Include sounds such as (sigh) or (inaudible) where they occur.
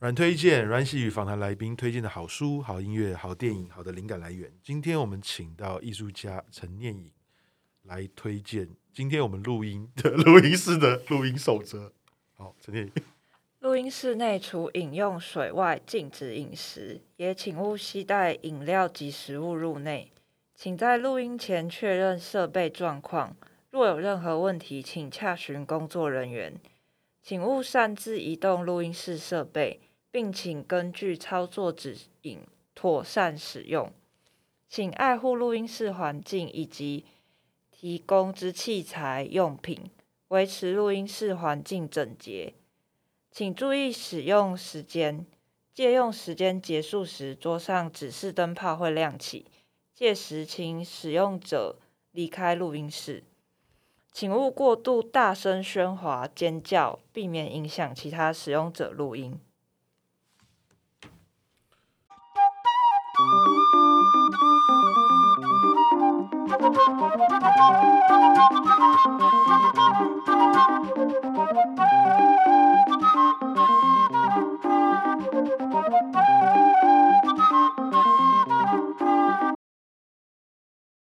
阮推荐，阮玺与访谈来宾推荐的好书、好音乐、好电影、好的灵感来源。今天我们请到艺术家陈念颖来推荐。今天我们录音的 (laughs) 录音室的录音守则。好，陈念颖。录音室内除饮用水外，禁止饮食，也请勿携带饮料及食物入内。请在录音前确认设备状况，若有任何问题，请洽询工作人员。请勿擅自移动录音室设备。并请根据操作指引妥善使用。请爱护录音室环境以及提供之器材用品，维持录音室环境整洁。请注意使用时间，借用时间结束时，桌上指示灯泡会亮起，届时请使用者离开录音室。请勿过度大声喧哗、尖叫，避免影响其他使用者录音。Música